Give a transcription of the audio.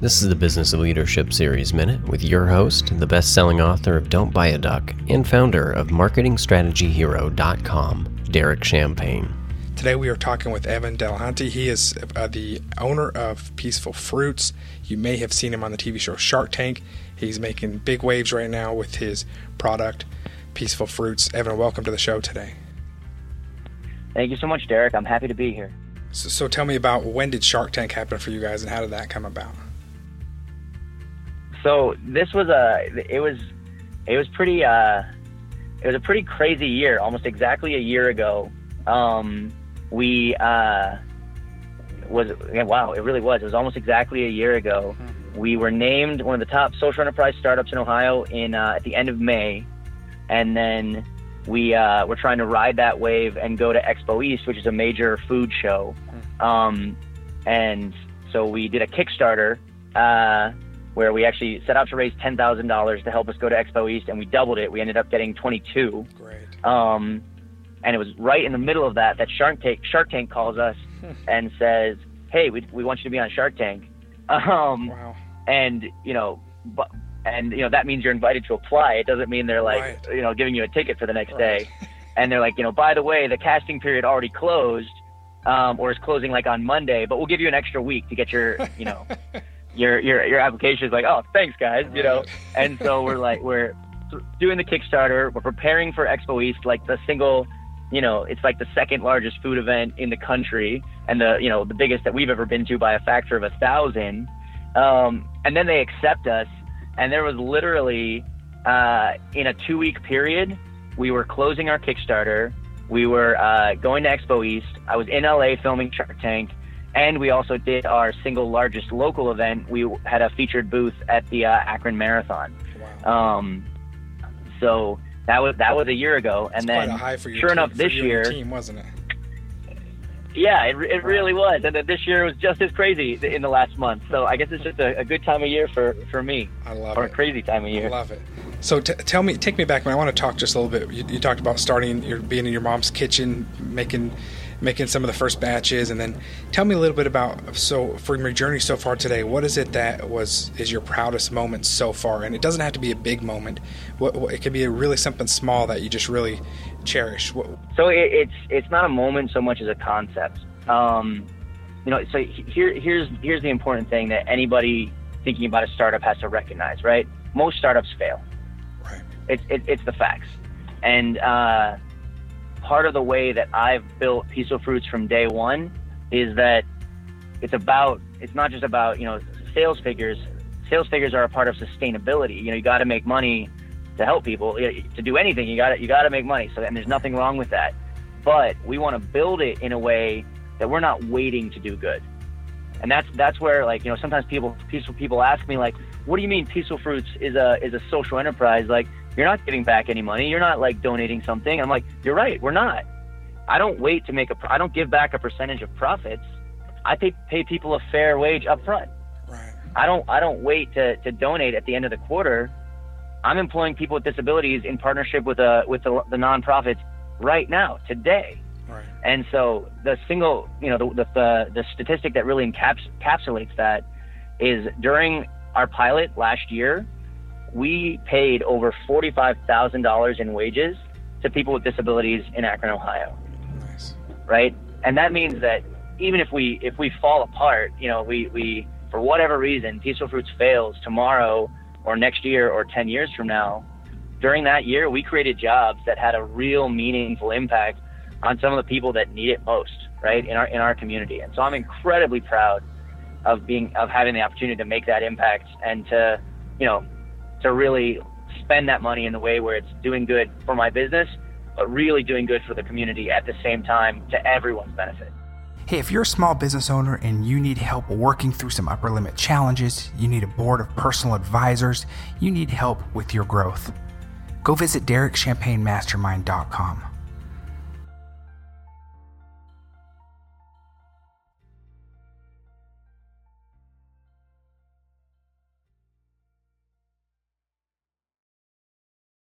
This is the Business of Leadership Series Minute with your host, the best selling author of Don't Buy a Duck and founder of MarketingStrategyHero.com, Derek Champagne. Today we are talking with Evan Delahanty. He is uh, the owner of Peaceful Fruits. You may have seen him on the TV show Shark Tank. He's making big waves right now with his product, Peaceful Fruits. Evan, welcome to the show today. Thank you so much, Derek. I'm happy to be here. So, so tell me about when did Shark Tank happen for you guys and how did that come about? So this was a it was it was pretty uh, it was a pretty crazy year. Almost exactly a year ago, um, we uh, was yeah, wow it really was. It was almost exactly a year ago. We were named one of the top social enterprise startups in Ohio in uh, at the end of May, and then we uh, were trying to ride that wave and go to Expo East, which is a major food show. Um, and so we did a Kickstarter. Uh, where we actually set out to raise ten thousand dollars to help us go to Expo East, and we doubled it. We ended up getting twenty two. Great. Um, and it was right in the middle of that that Shark Tank Shark Tank calls us and says, "Hey, we we want you to be on Shark Tank." Um, Wow. and you know, but and you know that means you're invited to apply. It doesn't mean they're like Right. you know giving you a ticket for the next Right. day. And they're like, you know, by the way, the casting period already closed, um, or is closing like on Monday, but we'll give you an extra week to get your you know your your your application is like, oh, thanks guys, you know. And so we're like we're doing the Kickstarter, we're preparing for Expo East, like the single, you know, it's like the second largest food event in the country, and the you know the biggest that we've ever been to by a factor of a thousand. Um, and then they accept us, and there was literally uh, in a two week period, we were closing our Kickstarter. We were uh, going to Expo East. I was in LA filming Shark Tank, and we also did our single largest local event. We had a featured booth at the uh, Akron Marathon. Wow. Um, so that was that was a year ago, and then quite a high for your sure team, enough, this you and your year- team, wasn't it? yeah, it, it really was, and then this year was just as crazy in the last month. So I guess it's just a, a good time of year for for me, I love or a crazy time of I year. love it. So t- tell me, take me back. Man, I want to talk just a little bit. You, you talked about starting, your being in your mom's kitchen, making making some of the first batches, and then tell me a little bit about so from your journey so far today. What is it that was is your proudest moment so far? And it doesn't have to be a big moment. What, what it could be a really something small that you just really cherish. What, So it, it's it's not a moment so much as a concept. Um, you know, so here here's here's the important thing that anybody thinking about a startup has to recognize, right? Most startups fail. It's it, it's the facts, and uh, part of the way that I've built Peaceful Fruits from day one is that it's about it's not just about you know sales figures. Sales figures are a part of sustainability. You know, you got to make money to help people. To do anything, you got you got to make money. So and there's nothing wrong with that. But we want to build it in a way that we're not waiting to do good. And that's that's where like you know sometimes people peaceful people ask me like, what do you mean Peaceful Fruits is a is a social enterprise? Like you're not giving back any money. You're not like donating something. I'm like, you're right. We're not. I don't wait to make a. I don't give back a percentage of profits. I pay pay people a fair wage up front. Right. I don't I don't wait to, to donate at the end of the quarter. I'm employing people with disabilities in partnership with a with the, the nonprofits right now today. Right. And so the single, you know, the the, the, the statistic that really encaps, encapsulates that is during our pilot last year, we paid over forty-five thousand dollars in wages to people with disabilities in Akron, Ohio Nice. right? And that means that even if we if we fall apart, you know, we we for whatever reason, Peaceful Fruits fails tomorrow or next year or 10 years from now, during that year we created jobs that had a real meaningful impact on some of the people that need it most, right? In our in our community. And so I'm incredibly proud of being of having the opportunity to make that impact and to, you know, to really spend that money in the way where it's doing good for my business but really doing good for the community at the same time to everyone's benefit. Hey, if you're a small business owner and you need help working through some upper limit challenges, you need a board of personal advisors, you need help with your growth, go visit DerekChampagneMastermind.com.